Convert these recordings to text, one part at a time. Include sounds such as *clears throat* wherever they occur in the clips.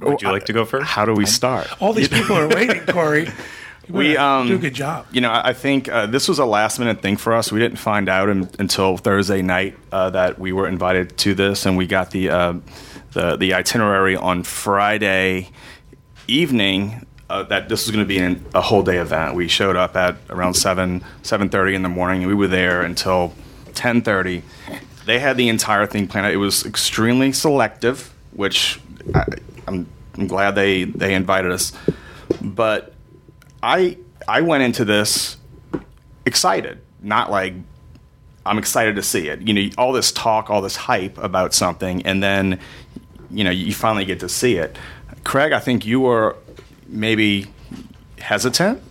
Would you like to go first? How do we start? All these people are waiting, *laughs* Corey. We, um, do a good job. You know, I I think uh, this was a last minute thing for us. We didn't find out un- until Thursday night uh, that we were invited to this, and we got the uh, the, the itinerary on Friday evening. Uh, that this was going to be an, a whole day event. We showed up at around seven seven thirty in the morning, and we were there until ten thirty. They had the entire thing planned. out. It was extremely selective, which I, I'm, I'm glad they they invited us. But I I went into this excited, not like I'm excited to see it. You know, all this talk, all this hype about something, and then you know you finally get to see it. Craig, I think you were maybe hesitant.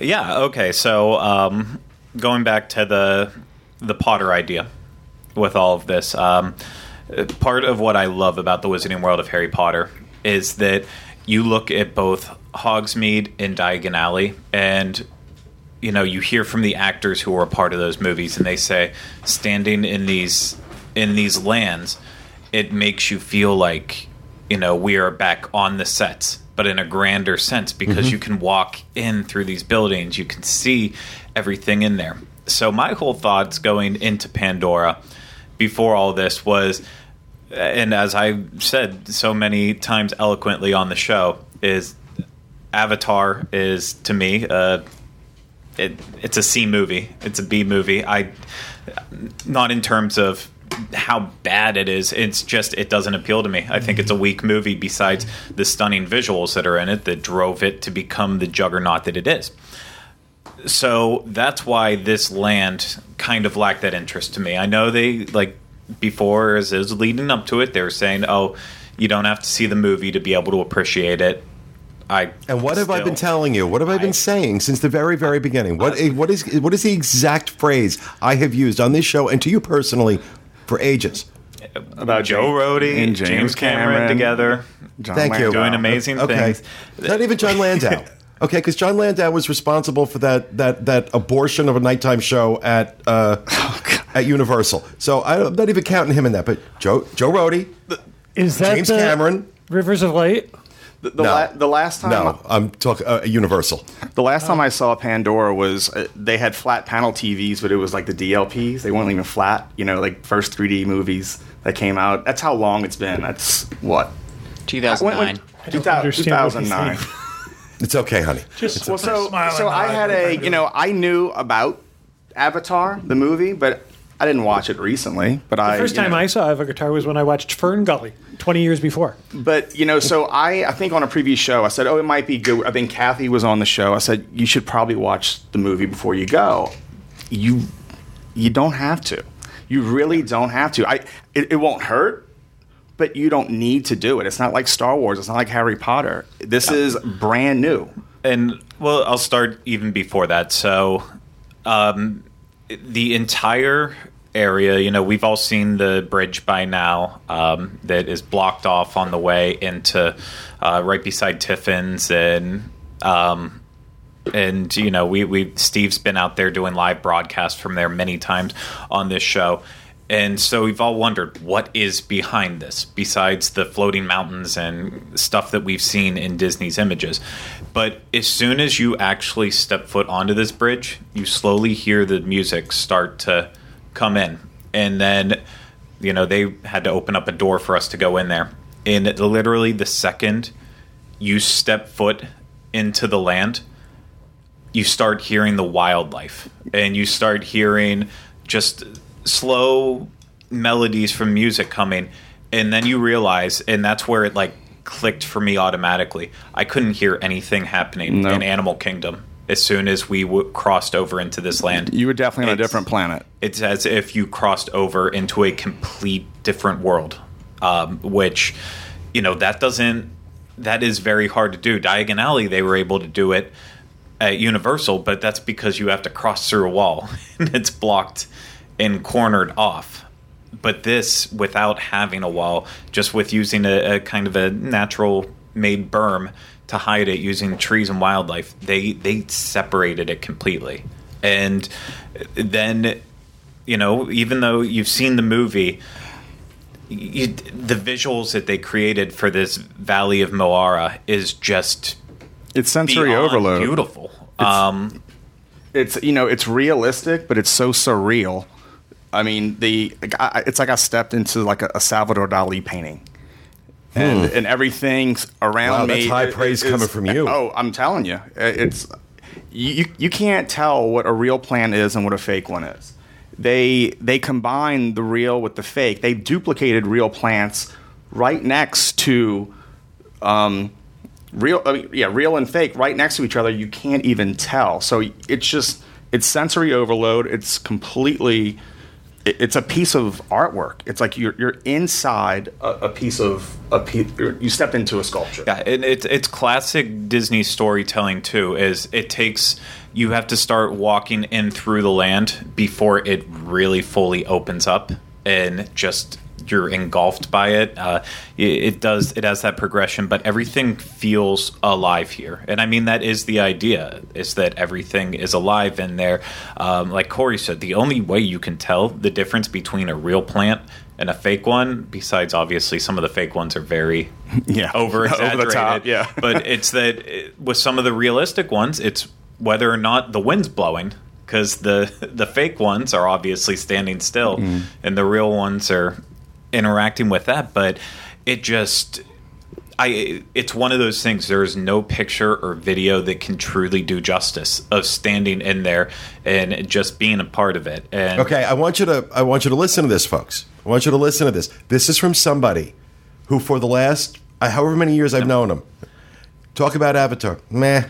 Yeah. Okay. So um, going back to the the Potter idea with all of this, um, part of what I love about the Wizarding World of Harry Potter is that you look at both Hogsmeade and Diagon Alley, and you know you hear from the actors who were a part of those movies, and they say standing in these in these lands, it makes you feel like you know we are back on the sets but in a grander sense because mm-hmm. you can walk in through these buildings you can see everything in there. So my whole thoughts going into pandora before all this was and as i said so many times eloquently on the show is avatar is to me it, it's a C movie. It's a B movie. I not in terms of how bad it is. It's just it doesn't appeal to me. I think it's a weak movie. Besides the stunning visuals that are in it that drove it to become the juggernaut that it is. So that's why this land kind of lacked that interest to me. I know they like before as it was leading up to it, they were saying, "Oh, you don't have to see the movie to be able to appreciate it." I And what have I been telling you? What have I been saying since the very, very beginning? What what is what is the exact phrase I have used on this show and to you personally for ages? About Joe James- Rohde and and James Cameron, together. John Thank you. Landau. Doing amazing Okay, things. not even John Landau. *laughs* Okay, because John Landau was responsible for that that that abortion of a nighttime show at uh, at Universal. So I, I'm not even counting him in that. But Joe Joe Rohde, Is that James the Cameron. Rivers of Light? The, the, No. la- the last time, No, I'm talking uh, Universal. the last time I saw Pandora was uh, they had flat panel TVs, but it was like the DLPs. They weren't even flat. You know, like first 3D movies that came out. That's how long it's been. That's what 2009. When- when- 2000 understand what he's 2009. *laughs* saying. It's okay, honey. Just Well, so smile so I had like a I do. you know I knew about Avatar the movie, but I didn't watch it recently. But I The first time know, I saw Avatar was when I watched Fern Gully 20 years before. But you know, so I I think on a previous show I said, oh, it might be good. I think Kathy was on the show. I said you should probably watch the movie before you go. You you don't have to. You really don't have to. I it, it won't hurt. But you don't need to do it. It's not like Star Wars. It's not like Harry Potter. This is brand new. And well, I'll start even before that. So, um, the entire area, you know, we've all seen the bridge by now um, that is blocked off on the way into uh, right beside Tiffin's and. Um, and you know, we we Steve's been out there doing live broadcasts from there many times on this show, and so we've all wondered what is behind this, besides the floating mountains and stuff that we've seen in Disney's images. But as soon as you actually step foot onto this bridge, you slowly hear the music start to come in, and then you know they had to open up a door for us to go in there. And literally the second you step foot into the land, you start hearing the wildlife and you start hearing just slow melodies from music coming and then you realize and that's where it like clicked for me automatically i couldn't hear anything happening No. in animal kingdom as soon as we w- crossed over into this land You were definitely on a different planet. it's as if you crossed over into a complete different world um, which you know that doesn't that is very hard to do diagon alley they were able to do it at universal but that's because you have to cross through a wall *laughs* and it's blocked and cornered off but this without having a wall just with using a, a kind of a natural made berm to hide it using trees and wildlife they they separated it completely and then you know even though you've seen the movie you, the visuals that they created for this Valley of Mo'ara is just It's sensory overload. beautiful. Um, It's you know it's realistic, but it's so surreal. I mean, the it's like I stepped into like a, a Salvador Dali painting, and and everything around Wow, me. that's high praise is- coming from you. Oh, I'm telling you, it's you. You can't tell what a real plant is and what a fake one is. They they combine the real with the fake. They duplicated real plants right next to um, real I mean, yeah real and fake right next to each other you can't even tell so it's just it's sensory overload it's completely it's a piece of artwork it's like you're you're inside a, a piece of a piece you stepped into a sculpture Yeah, and it's it's classic Disney storytelling too. Is it takes you have to start walking in through the land before it really fully opens up and just you're engulfed by it. Uh, it, it does it has that progression, but everything feels alive here, and I mean that is the idea is that everything is alive in there. Um, like Corey said, the only way you can tell the difference between a real plant and a fake one, besides obviously some of the fake ones are very *laughs* Yeah. *laughs* over the exaggerated. top, yeah. *laughs* but it's that it, with some of the realistic ones, it's whether or not the wind's blowing because the the fake ones are obviously standing still, Mm-hmm. and the real ones are interacting with that. But it just. I, it's one of those things. There is no picture or video that can truly do justice of standing in there and just being a part of it. And Okay, I want you to I want you to listen to this, folks. I want you to listen to this. This is from somebody who, for the last uh, however many years I've known him, talk about Avatar. Meh.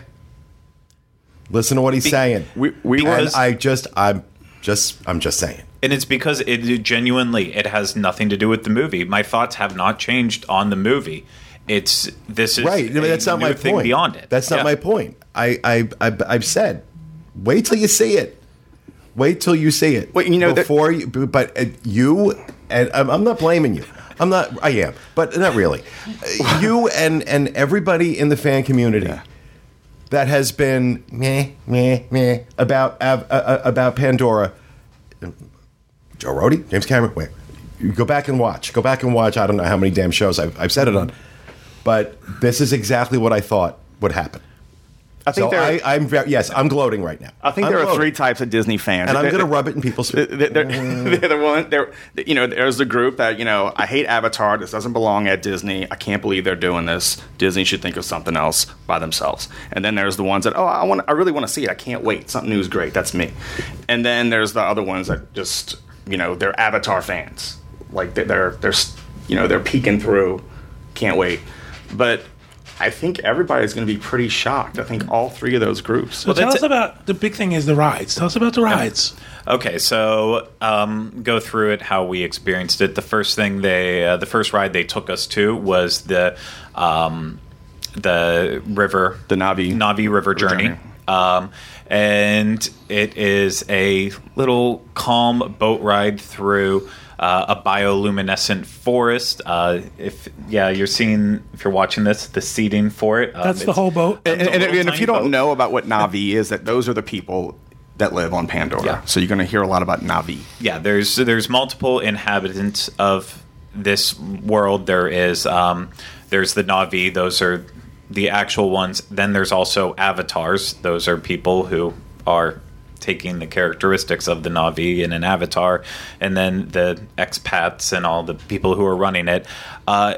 Listen to what he's saying. we, we were and I just I'm just I'm just saying. And it's because it genuinely it has nothing to do with the movie. My thoughts have not changed on the movie. It's this is Right. I mean, a that's not new my thing point. beyond it. That's not Yeah. my point. I, I, I, I've said, wait till you see it. Wait till you see it. Well, you know, that- before you, but uh, you and I'm, I'm not blaming you. I'm not. I am, but not really. Uh, *laughs* you and and everybody in the fan community that has been meh meh meh about uh, uh, about Pandora. Joe Rohde, James Cameron. Wait, you go back and watch. Go back and watch. I don't know how many damn shows I've, I've said it on, but this is exactly what I thought would happen. I think So there I, I'm very yes. I'm gloating right now. I think I'm there are three types of Disney fans and I'm going to rub it in people's. they're, they're, mm. they're the one. They're you know. There's the group that you know. I hate Avatar. This doesn't belong at Disney. I can't believe they're doing this. Disney should think of something else by themselves. And then there's the ones that oh, I want. I really want to see it. I can't wait. Something new is great. That's me. And then there's the other ones that just you know they're Avatar fans. Like they're they're, they're you know they're peeking through. Can't wait. But. I think everybody's going to be pretty shocked. I think all three of those groups. Well, tell us it. about the big thing is the rides. Tell us about the rides. Okay, so um, go through it how we experienced it. The first thing they, uh, the first ride they took us to was the um, the river, The Na'vi- Na'vi River journey. journey. Um, and it is a little calm boat ride through uh, a bioluminescent forest. Uh, if yeah, you're seeing if you're watching this, the seating for it. um, That's the whole boat. And, It's and- and if you don't boat. know about what Na'vi *laughs* is, that those are the people that live on Pandora. Yeah. So you're going to hear a lot about Na'vi. yeah there's there's multiple inhabitants of this world there is um, there's the na'vi those are the actual ones. Then there's also avatars. Those are people who are taking the characteristics of the na'vi in an avatar and then the expats and all the people who are running it. Uh,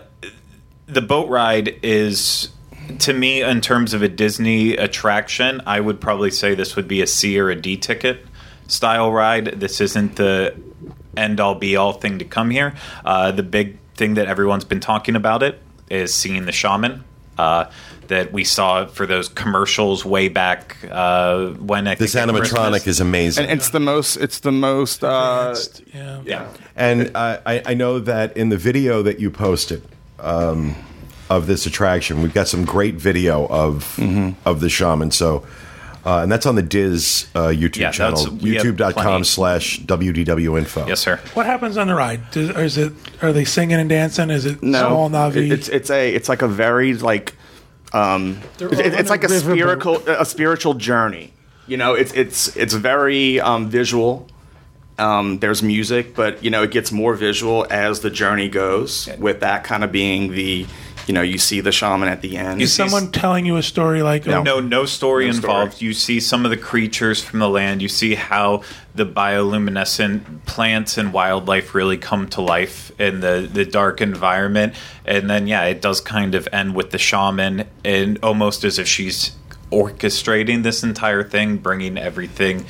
the boat ride is to me in terms of a disney attraction i would probably say this would be a c or a d ticket style ride. This isn't the end all be all thing to come here. Uh, the big thing that everyone's been talking about it is seeing the shaman uh, that we saw for those commercials way back uh, when I This think animatronic is amazing. And it's the most. It's the most. Uh, yeah. yeah And uh, I, I know that in the video that you posted um, of this attraction, we've got some great video of of the shaman. So, uh, and that's on the Diz uh, YouTube Yeah, channel, that's- we have youtube.com slash WDW info. yes sir What happens on the ride? Does, is it? Are they singing and dancing? Is it no, all Na'vi? It's it's a it's like a very like. Um, They're it's, all like a a riverboat. spiritual a spiritual journey. You know, it's it's it's very um, visual. Um, there's music, but you know it gets more visual as the journey goes. With that kind of being the, you know, you see the shaman at the end. Is someone telling you a story like No. No, no story No story. involved. You see some of the creatures from the land. You see how the bioluminescent plants and wildlife really come to life in the, the dark environment. And then, yeah, it does kind of end with the shaman, and almost as if she's orchestrating this entire thing, bringing everything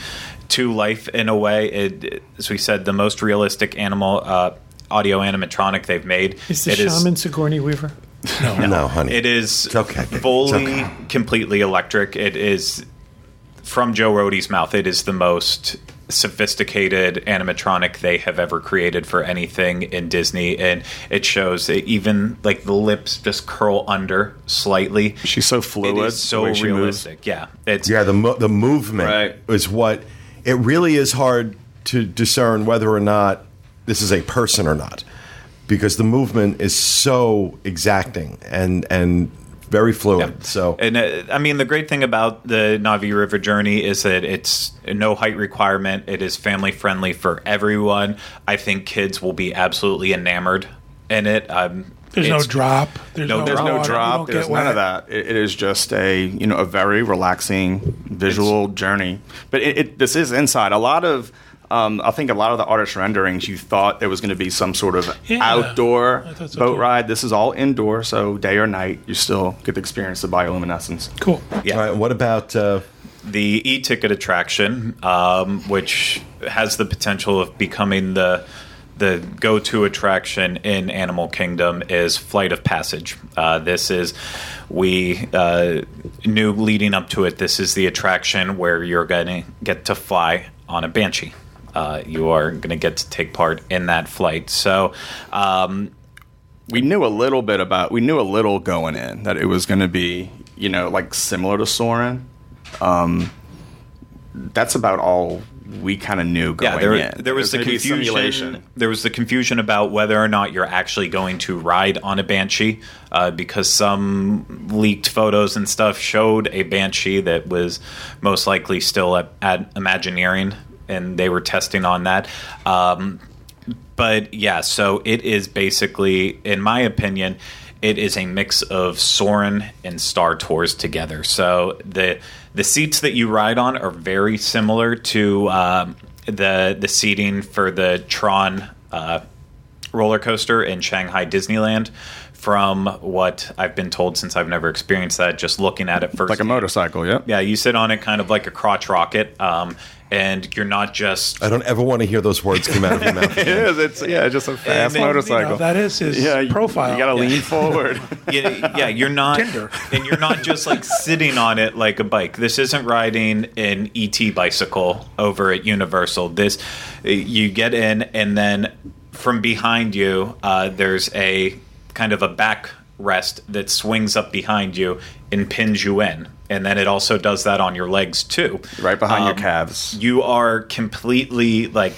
to life in a way. It, as we said, the most realistic animal uh, audio animatronic they've made. Is the It shaman Sigourney Weaver? No, honey. it is okay, fully, It's okay. completely electric. It is from Joe Rohde's mouth. It is the most sophisticated animatronic they have ever created for anything in Disney, and it shows that even like the lips just curl under slightly. She's so fluid. is so the way she moves. realistic. Yeah, it's Yeah, the mo- the movement Right. is what it really is hard to discern whether or not this is a person or not, because the movement is so exacting and and very fluid. So And uh, I mean, the great thing about the Na'vi River journey is that it's no height requirement. It is family friendly for everyone. I think kids will be absolutely enamored in it. Um, There's no drop. There's No, no, There's no drop. There's none wet. of that. It, it is just a you know a very relaxing visual journey. But it, it, this is inside. A lot of um, I think a lot of the artist renderings you thought there was going to be some sort of Yeah. outdoor so boat too. ride. This is all indoor, so day or night you still get to experience the bioluminescence. Cool. Yeah. all right, what about uh, the e-ticket attraction, um, which has the potential of becoming the the go-to attraction in Animal Kingdom, is Flight of Passage. Uh, this is we uh, knew leading up to it. This is the attraction where you're going to get to fly on a banshee. Uh, you are going to get to take part in that flight. So. Um, we knew a little bit about we knew a little going in that it was going to be you know like similar to Soarin'. Um, that's about all we kind of knew going yeah, there, in. there was, It the confusion. simulation. There was the confusion about whether or not you're actually going to ride on a banshee, uh, because some leaked photos and stuff showed a banshee that was most likely still at, at Imagineering, and they were testing on that. Um, but yeah, so it is basically, in my opinion, it is a mix of Soarin' and Star Tours together. So the the seats that you ride on are very similar to um, the the seating for the Tron uh, roller coaster in Shanghai Disneyland. From what I've been told, since I've never experienced that, just looking at it first, like a motorcycle. Yep. Yeah, you sit on it kind of like a crotch rocket, um, and you're not just I don't ever want to hear those words come out of your mouth. *laughs* It is. It's yeah, just a fast then, You motorcycle. know, that is his yeah, you- profile. You got to lean forward. *laughs* yeah, yeah, you're not, Tinder. and you're not just like sitting on it like a bike. This isn't riding an ET bicycle over at Universal. This, you get in, and then from behind you, uh, there's a kind of a back rest that swings up behind you and pins you in. And then it also does that on your legs too. right behind your Um, calves. You are completely like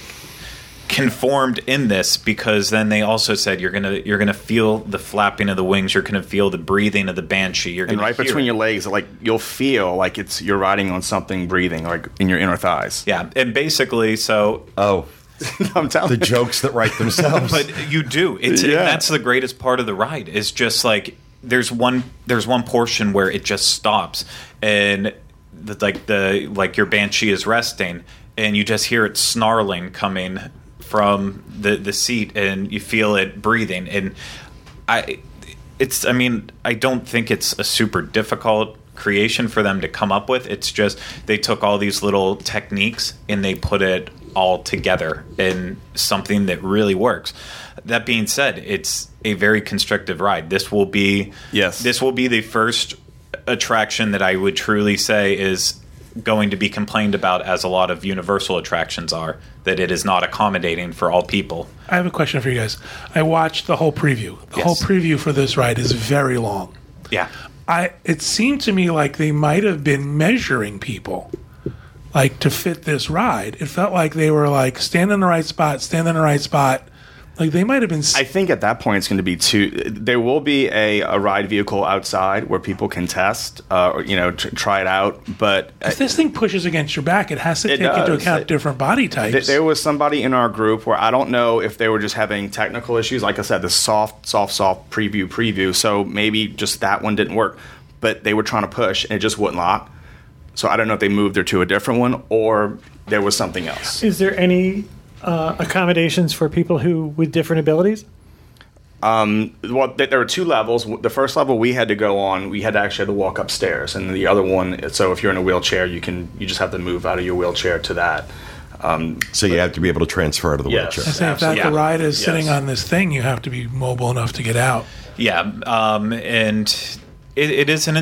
conformed in this because then they also said you're gonna you're gonna feel the flapping of the wings, you're gonna feel the breathing of the banshee. You're And gonna right between it. your legs, like you'll feel like it's you're riding on something breathing, like in your inner thighs. yeah, and basically, so Oh, *laughs* I'm telling the you. jokes that write themselves. *laughs* but you do. It's Yeah. that's the greatest part of the ride. Is just like there's one there's one portion where it just stops and the, like the like your banshee is resting and you just hear it snarling coming from the the seat and you feel it breathing and I it's I mean I don't think it's a super difficult creation for them to come up with. It's just they took all these little techniques and they put it all together in something that really works. That being said, it's a very constrictive ride. This will be Yes. This will be the first attraction that I would truly say is going to be complained about as a lot of universal attractions are that it is not accommodating for all people. I have a question for you guys. I watched the whole preview. The Yes. whole preview for this ride is very long. Yeah. I it seemed to me like they might have been measuring people like to fit this ride. It felt like they were like stand in the right spot, stand in the right spot. Like they might have been. I think at that point it's going to be two. There will be a, a ride vehicle outside where people can test, uh, or you know, tr- try it out. But uh, if this thing pushes against your back, it has to It take into does. account It- different body th- types. there was somebody in our group where I don't know if they were just having technical issues. Like I said, the soft, soft, soft preview, preview. So maybe just that one didn't work, but they were trying to push and it just wouldn't lock. So I don't know if they moved her to a different one or there was something else. Is there any uh, accommodations for people who with different abilities? well, th- there were two levels. The first level we had to go on, we had to actually have to walk upstairs, and the other one, so if you're in a wheelchair, you can you just have to move out of your wheelchair to that. So you have to be able to transfer out of the Yes. wheelchair. I say if that Absolutely. the ride is Yes. sitting on this thing, you have to be mobile enough to get out. Yeah, um, and it, it is an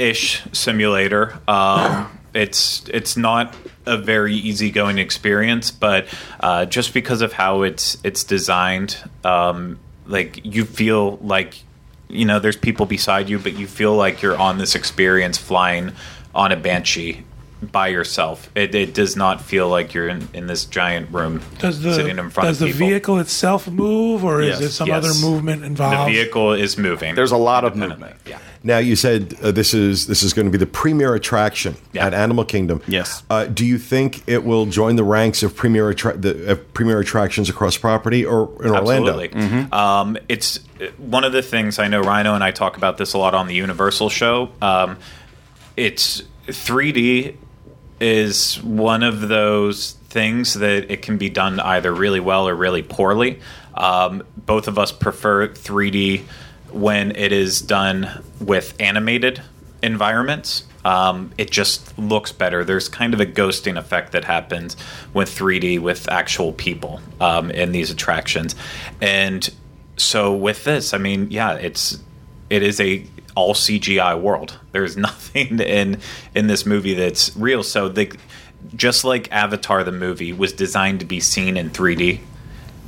intense-ish simulator. Um, it's it's not a very easygoing experience, but uh, just because of how it's it's designed, um, like you feel like you know there's people beside you, but you feel like you're on this experience flying on a banshee by yourself. It, it does not feel like you're in, in this giant room Does the sitting in front does of the people. vehicle itself move, or Yes. is it some Yes. other movement involved? the vehicle is moving. There's a lot of movement. Yeah. Now you said uh, this is this is going to be the premier attraction Yeah. at Animal Kingdom. Yes. Uh, do you think it will join the ranks of premier attra- the, of premier attractions across property or in Orlando? Absolutely. Um, it's uh, one of the things I know Rhino and I talk about this a lot on the Universal show. Um, it's 3D is one of those things that it can be done either really well or really poorly. Um, both of us prefer 3D when it is done with animated environments. Um, it just looks better. There's kind of a ghosting effect that happens with 3D with actual people um, in these attractions, and so with this, I mean, yeah, it's it is a all CGI world. There's *laughs* nothing in in this movie that's real. So the just like Avatar the movie was designed to be seen in 3D,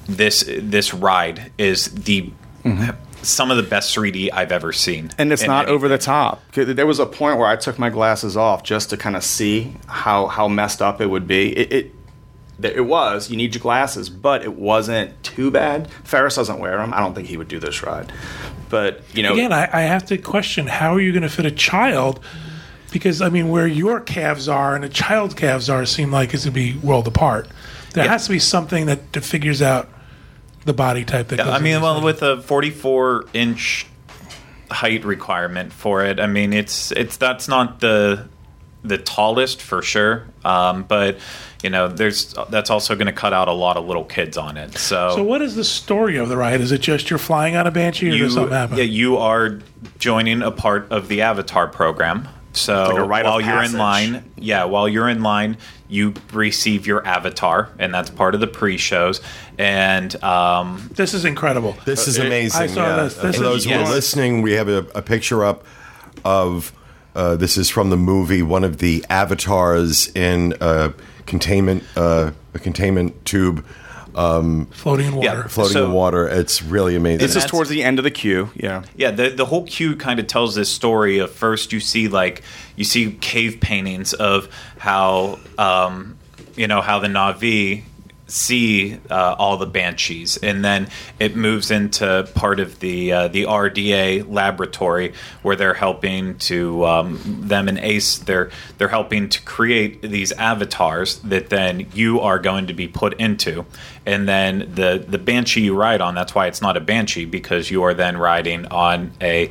this this ride is the mm-hmm. some of the best 3D I've ever seen. And it's not over the top. There was a point where I took my glasses off just to kind of see how how messed up it would be. It, it it was. You need your glasses, but it wasn't too bad. Ferris doesn't wear them. I don't think he would do this ride. But you know, Again, I, I have to question how are you going to fit a child? Because I mean, where your calves are and a child's calves are seem like it's to be world apart. There Yeah. has to be something that, that figures out the body type that. Yeah, I mean, well, with a 44 inch height requirement for it, I mean, it's it's that's not the the tallest for sure, um, but you know, there's that's also going to cut out a lot of little kids on it. So, So, what is the story of the ride? Is it just you're flying on a banshee, or you, does something happen? yeah, you are joining a part of the Avatar program. So like a rite of while you're in line, yeah, while you're in line, you receive your avatar, and that's part of the pre-shows. And um, this is incredible. This is amazing. I saw yeah. this. This For is- those who yes. are listening, we have a, a picture up of uh, this is from the movie. One of the avatars in a containment uh, a containment tube floating in water. Yeah. floating So- in water. It's really amazing. this is towards the end of the queue. Yeah. Yeah, the the whole queue kind of tells this story of first you see like you see cave paintings of how um, you know how the Na'vi see uh, all the banshees, and then it moves into part of the uh, the RDA laboratory where they're helping to um, them and Ace they're they're helping to create these avatars that then you are going to be put into, and then the the banshee you ride on. That's why it's not a banshee because you are then riding on a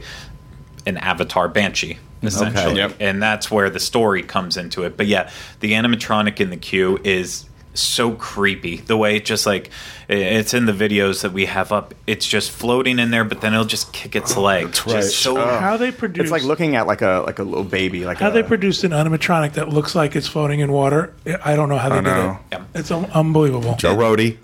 an avatar banshee essentially Yep. and that's where the story comes into it but yeah the animatronic in the queue is so creepy the way it just like it's in the videos that we have up it's just floating in there but then it'll just kick its oh, leg that's right. so oh. How they produce? It's like looking at like a like a little baby. Like How a, they produced an animatronic that looks like it's floating in water? I don't know how they did know. it. Yeah. It's un- unbelievable. Joe Rohde,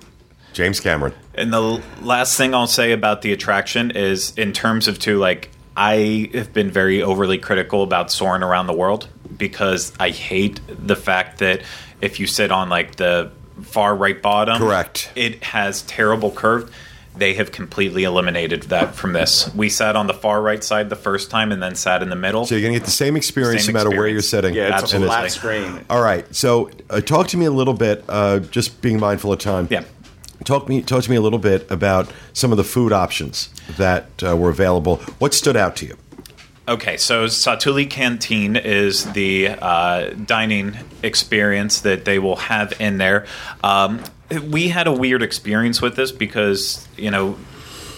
James Cameron. And the last thing I'll say about the attraction is in terms of too like I have been very overly critical about Soarin' Around the World because I hate the fact that if you sit on like the far right bottom, Correct. it has terrible curve. They have completely eliminated that from this. We sat on the far right side the first time and then sat in the middle. So you're going to get the same experience Same no matter where you're experience. sitting. yeah, it's a And flat screen. All right. So uh, talk to me a little bit, uh, just being mindful of time. Yeah. talk me talk to me a little bit about some of the food options that uh, were available. What stood out to you? Okay, so Satuli Canteen is the uh, dining experience that they will have in there. Um, we had a weird experience with this because, you know,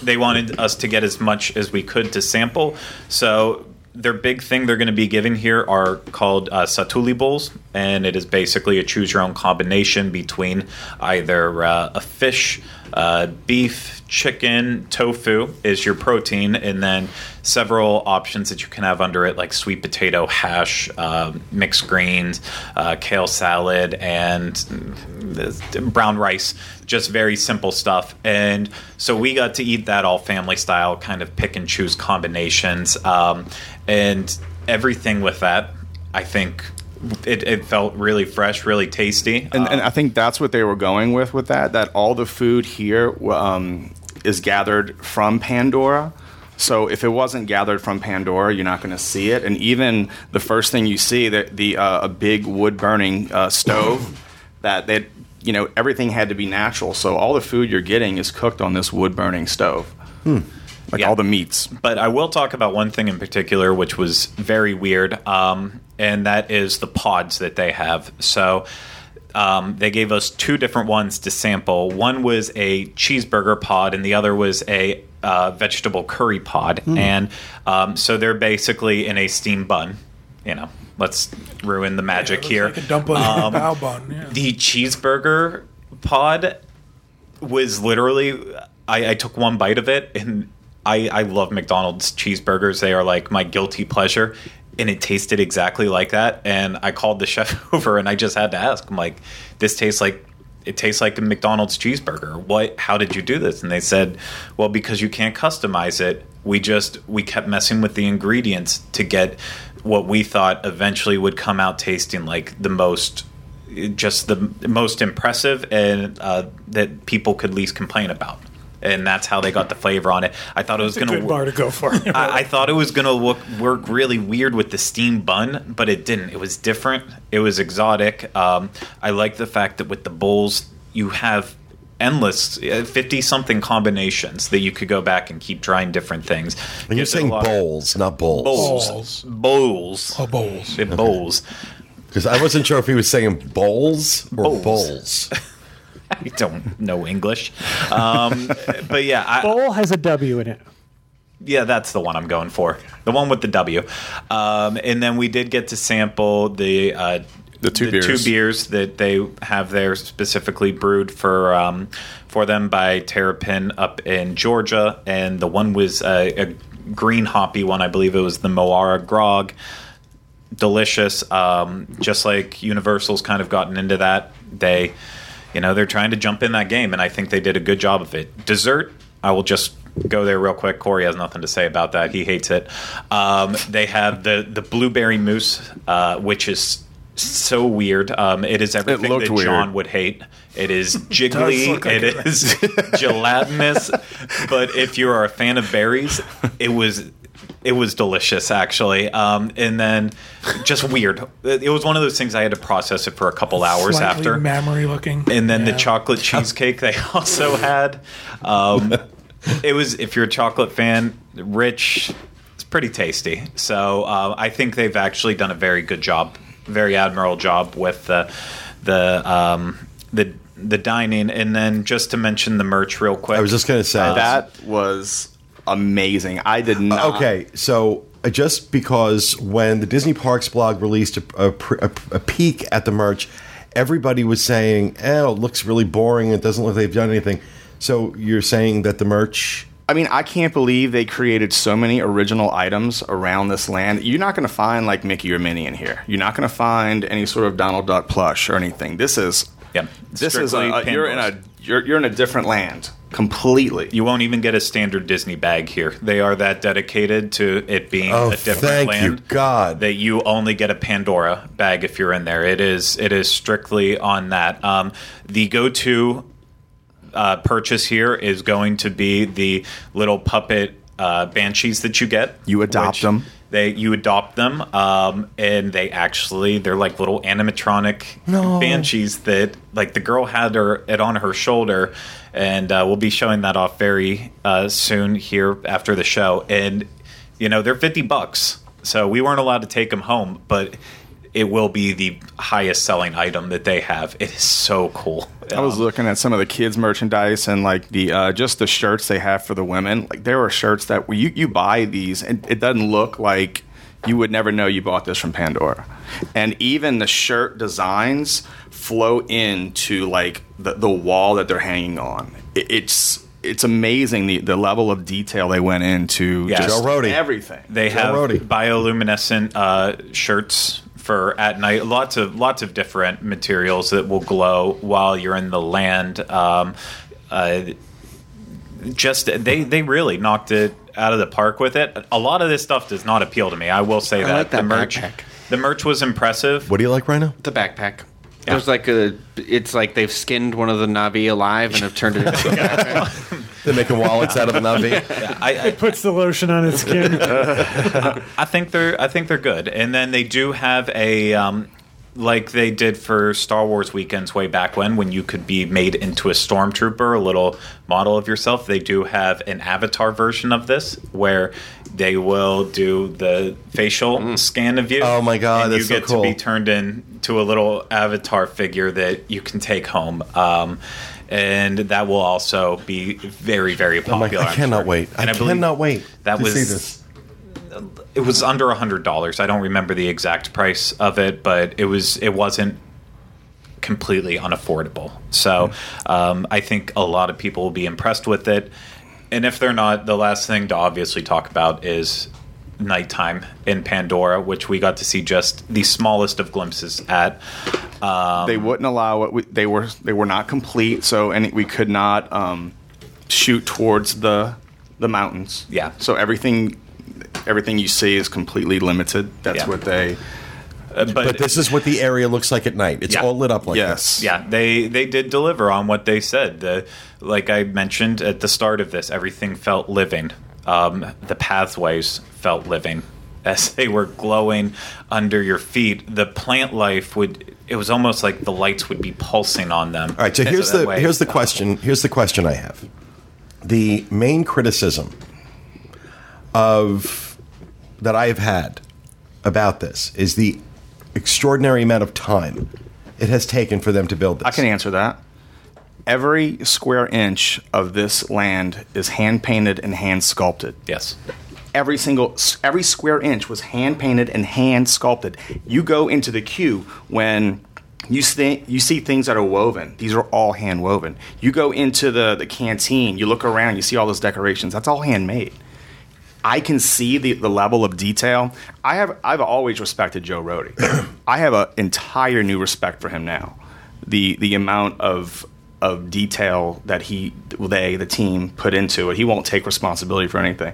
they wanted us to get as much as we could to sample. So their big thing they're going to be giving here are called uh, satuli bowls, and it is basically a choose your own combination between either uh, a fish, uh, beef, chicken, tofu is your protein, and then several options that you can have under it, like sweet potato hash, uh, mixed greens, uh, kale salad, and mm, brown rice. Just very simple stuff. And so we got to eat that all family style, kind of pick and choose combinations. Um, and everything with that, I think. It, it felt really fresh, really tasty. And, and I think that's what they were going with with that. That all the food here um, is gathered from Pandora. So if it wasn't gathered from Pandora, you're not going to see it. And even the first thing you see, the, the uh, a big wood burning uh, stove *laughs* that they, you know, everything had to be natural. So all the food you're getting is cooked on this wood burning stove. Like Yeah. all the meats. But I will talk about one thing in particular, which was very weird, um, and that is the pods that they have. So um, they gave us two different ones to sample. One was a cheeseburger pod, and the other was a uh, vegetable curry pod. And um, so they're basically in a steam bun. You know, let's ruin the magic It looks here. like a dumpling Um, bao bun. Yeah. the cheeseburger pod was literally I, I took one bite of it and I, I love McDonald's cheeseburgers. They are like my guilty pleasure. And it tasted exactly like that. And I called the *laughs* chef over and I just had to ask. I'm like, this tastes like it tastes like a McDonald's cheeseburger. What how did you do this? And they said, Well, because you can't customize it, we just we kept messing with the ingredients to get what we thought eventually would come out tasting like the most just the most impressive and uh, that people could least complain about. And that's how they got the flavor on it. I thought it was It's a going good bar to go for. *laughs* I, I thought it was going to look work really weird with the steam bun, but it didn't. It was different. It was exotic. Um, I like the fact that with the bowls, you have endless fifty something combinations that you could go back and keep trying different things. And you're Gives it a saying bowls, not bowls. bowls, Bowls. bowls, Oh, bowls. It bowls. Because I wasn't sure if he was saying bowls or Bowls. bowls. *laughs* *laughs* I don't know English, um, but yeah, I, Bowl has a W in it. Yeah, that's the one I'm going for. The one with the W. Um, and then we did get to sample the uh, The two beers. two beers that they have there specifically brewed for um, for them by Terrapin up in Georgia, and the one was a, a green hoppy one. I believe it was the Mo'ara Grog. Delicious, um, just like Universal's kind of gotten into that. They, you know, they're trying to jump in that game, and I think they did a good job of it. Dessert, I will just go there real quick. Corey has nothing to say about that. He hates it. Um, they have the the blueberry mousse, uh, which is so weird. Um, it is everything looked that weird. John would hate. It is *laughs* jiggly. look like it it. is gelatinous. but if you are a fan of berries, it was. It was delicious, actually, um, and then just weird. It was one of those things I had to process it for a couple hours Slightly after mammary looking. and then the chocolate cheesecake they *laughs* also had. Um, it was, if you're a chocolate fan, rich. It's pretty tasty. So uh, I think they've actually done a very good job, very admirable job with the the um, the the dining. And then just to mention the merch real quick. I was just going to say That was amazing. I did not. Okay, so uh, just because when the Disney Parks blog released a, a, a, a peek at the merch, everybody was saying, "Oh, it looks really boring. It doesn't look like they've done anything." So you're saying that the merch? I mean, I can't believe they created so many original items around this land. You're not going to find like Mickey or Minnie in here. You're not going to find any sort of Donald Duck plush or anything. This is Yeah, this is strictly a, you're in a you're, you're in a different land completely. You won't even get a standard Disney bag here. They are that dedicated to it being Oh, a different thank you. God. That you only get a Pandora bag if you're in there. It is it is strictly on that. Um, the go to uh, purchase here is going to be the little puppet uh, banshees that you get. You adopt which them. They you adopt them, um, and they actually they're like little animatronic banshees that like the girl had her it on her shoulder, and uh, we'll be showing that off very uh, soon here after the show. And you know they're fifty bucks, so we weren't allowed to take them home, but it will be the highest selling item that they have. It is so cool. I was looking at some of the kids' merchandise and like the uh, just the shirts they have for the women. Like there are shirts that where you you buy these and it doesn't look like you would never know you bought this from Pandora. And even the shirt designs flow into like the, the wall that they're hanging on. It, it's it's amazing the, the level of detail they went into Yeah. just Joe everything. They Joe have Rohde. bioluminescent uh, shirts for at night. Lots of lots of different materials that will glow while you're in the land. Um, uh, just they they really knocked it out of the park with it. A lot of this stuff does not appeal to me. I will say that like that the merch backpack. the merch was impressive. What do you like, Rhino? The backpack. There's like a. It's like they've skinned one of the Na'vi alive and have turned it into a. *laughs* *laughs* They're making wallets out of the Na'vi. I, I, Puts the lotion on its skin. *laughs* I think they're I think they're good. And then they do have a um, like they did for Star Wars weekends way back when when you could be made into a stormtrooper, a little model of yourself. They do have an avatar version of this where they will do the facial scan of you. Oh my God, you so get cool. to be turned into a little avatar figure that you can take home. Um, and that will also be very, very like, popular. I cannot sure. wait. I, And believe cannot wait That to was see this. It was under a hundred dollars. I don't remember the exact price of it, but it was it wasn't completely unaffordable. So um, I think a lot of people will be impressed with it. And if they're not, the last thing to obviously talk about is nighttime in Pandora, which we got to see just the smallest of glimpses at. Um, they wouldn't allow it. We, they were they were not complete, so and we could not um, shoot towards the the mountains. Yeah. So everything everything you see is completely limited. That's Yeah. what they. uh, but, But this is what the area looks like at night. It's Yeah. all lit up like Yes. Yeah, they they did deliver on what they said. The like I mentioned at the start of this, everything felt living. Um, the pathways felt living *laughs* as they were glowing under your feet. The plant life would. It was almost like the lights would be pulsing on them. All right, so here's that the way. here's the question. Here's the question I have. The main criticism of that I have had about this is the extraordinary amount of time it has taken for them to build this. I can answer that. Every square inch of this land is hand painted and hand sculpted. Yes. every single every square inch was hand painted and hand sculpted. You go into the queue when you see you see things that are woven. These are all hand woven. You go into the the canteen. You look around. You see all those decorations. That's all handmade. I can see the, the level of detail. I have I've always respected Joe Rohde. *clears throat* I have an entire new respect for him now. The the amount of of detail that he they the team put into it. He won't take responsibility for anything.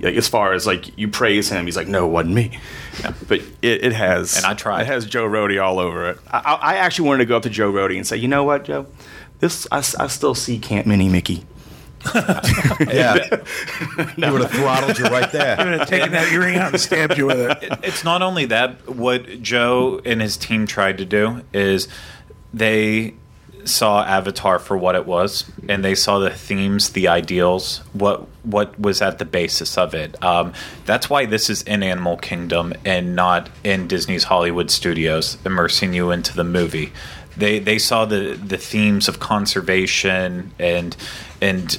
Like as far as like you praise him, he's like, no, it wasn't me. *laughs* But it, it has, And I tried. It has Joe Rohde all over it. I, I I actually wanted to go up to Joe Rohde and say, you know what, Joe, this I, I still see Camp Minnie-Mickey. Yeah, *laughs* he would have throttled you right I there. *laughs* would have taken that earring out and stabbed you with it. it's not only that what joe and his team tried to do is they saw avatar for what it was and they saw the themes the ideals what what was at the basis of it um, that's why this is in animal kingdom and not in disney's hollywood studios immersing you into the movie they they saw the the themes of conservation and and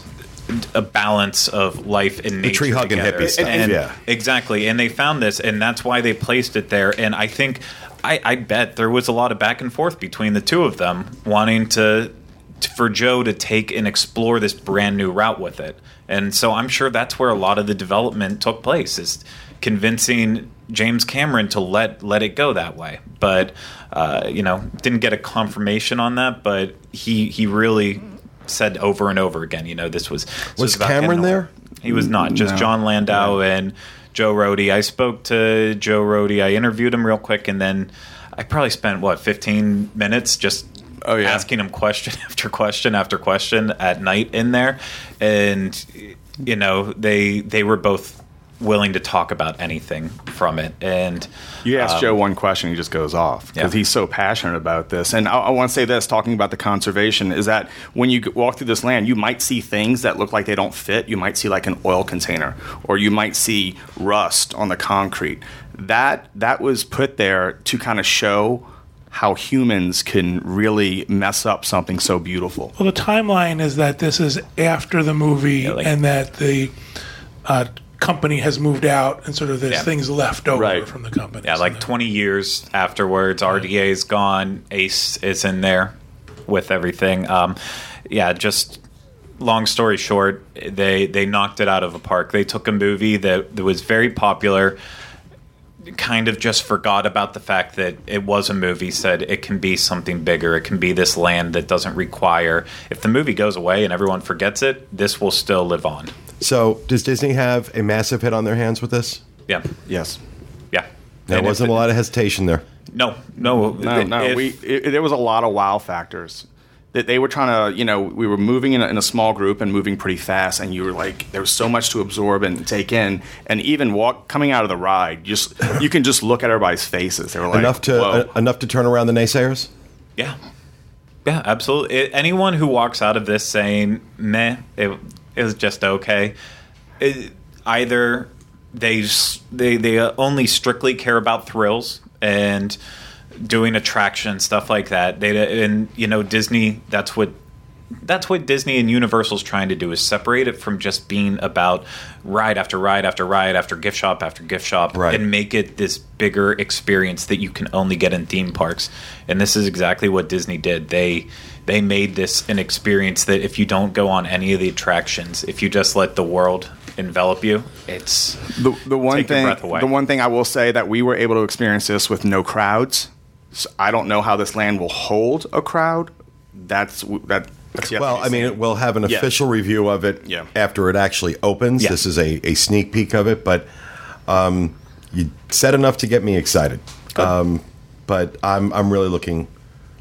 a balance of life and nature The tree hugging together. hippie stuff, And- yeah. Exactly, and they found this, and that's why they placed it there. And I think, I, I bet there was a lot of back and forth between the two of them, wanting to, to for Joe to take and explore this brand new route with it. And so I'm sure that's where a lot of the development took place, is convincing James Cameron to let let it go that way. But uh, you know, didn't get a confirmation on that. But he he really said over and over again, you know, this was this Was about Cameron there? He was not. Just No. John Landau and Joe Rohde. I spoke to Joe Rohde. I interviewed him real quick, and then I probably spent what 15 minutes just Oh, yeah. asking him question *laughs* after question after question at night in there, and you know, they they were both willing to talk about anything from it, and You ask um, Joe one question, he just goes off because Yeah. he's so passionate about this. And I, I want to say this, talking about the conservation, is that when you walk through this land, you might see things that look like they don't fit. You might see like an oil container, or you might see rust on the concrete. That that was put there to kind of show how humans can really mess up something so beautiful. Well, the timeline is that this is after the movie, like- and that the uh, company has moved out, and sort of there's Yeah. things left over Right. from the company. Yeah, like 20 years afterwards, RDA's gone. Ace is in there with everything. Um, yeah, just long story short, they they knocked it out of the park. They took a movie that, that was very popular, kind of just forgot about the fact that it was a movie. Said it can be something bigger. It can be this land that doesn't require. If the movie goes away and everyone forgets it, this will still live on. So, does Disney have a massive hit on their hands with this? Yeah, Yes. yeah. There And wasn't it- a lot of hesitation there. No, no, No, no. if- we it, there was a lot of wow factors. That they were trying to, you know, we were moving in a, in a small group and moving pretty fast, and you were like, there was so much to absorb and take in, and even walk coming out of the ride, just you can just look at everybody's faces. They were like, enough to uh, enough to turn around the naysayers. Yeah. Yeah, absolutely. It, anyone who walks out of this saying, meh, it, it was just okay, it, either they, they, they only strictly care about thrills and doing attraction stuff like that. They, and, you know, Disney, that's what that's what Disney and Universal's trying to do is separate it from just being about ride after ride after ride after gift shop after gift shop Right. and make it this bigger experience that you can only get in theme parks. And this is exactly what Disney did. They they made this an experience that if you don't go on any of the attractions, if you just let the world envelop you, it's the, the one thing breath away. the one thing I will say that we were able to experience this with no crowds. So I don't know how this land will hold a crowd. That's that. That's Well, I mean, we'll have an Yeah. official review of it Yeah. after it actually opens. Yeah. This is a, a sneak peek of it, but um, you said enough to get me excited. Um, but I'm I'm really looking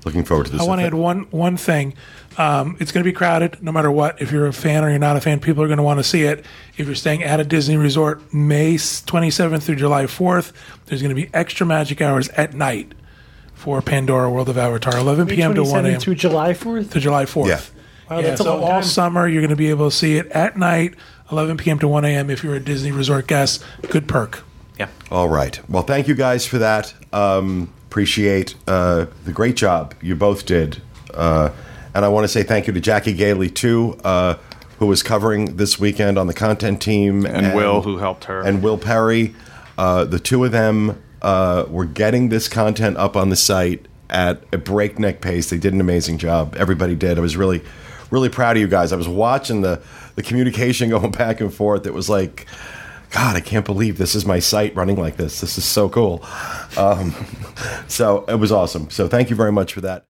looking forward to this. I want to add one one thing. Um, it's going to be crowded no matter what. If you're a fan or you're not a fan, people are going to want to see it. If you're staying at a Disney resort, May 27th through July 4th, there's going to be extra magic hours at night for Pandora World of Avatar, 11 May p.m. to 1 27th a.m. through July 4th? to July 4th. Yeah. Wow, that's a so all time. summer you're going to be able to see it at night, 11 p.m. to 1 a.m. if you're a Disney resort guest. Good perk. yeah. All right. Well, thank you guys for that. Um, appreciate uh, the great job you both did. Uh, and I want to say thank you to Jackie Gailey, too, uh, who was covering this weekend on the content team. And Will, who helped her. And Will Perry. Uh, the two of them uh, were getting this content up on the site at a breakneck pace. They did an amazing job. Everybody did. I was really, really proud of you guys. I was watching the, the communication *laughs* going back and forth. It was like, God, I can't believe this is my site running like this. This is so cool. Um, *laughs* so it was awesome. So thank you very much for that.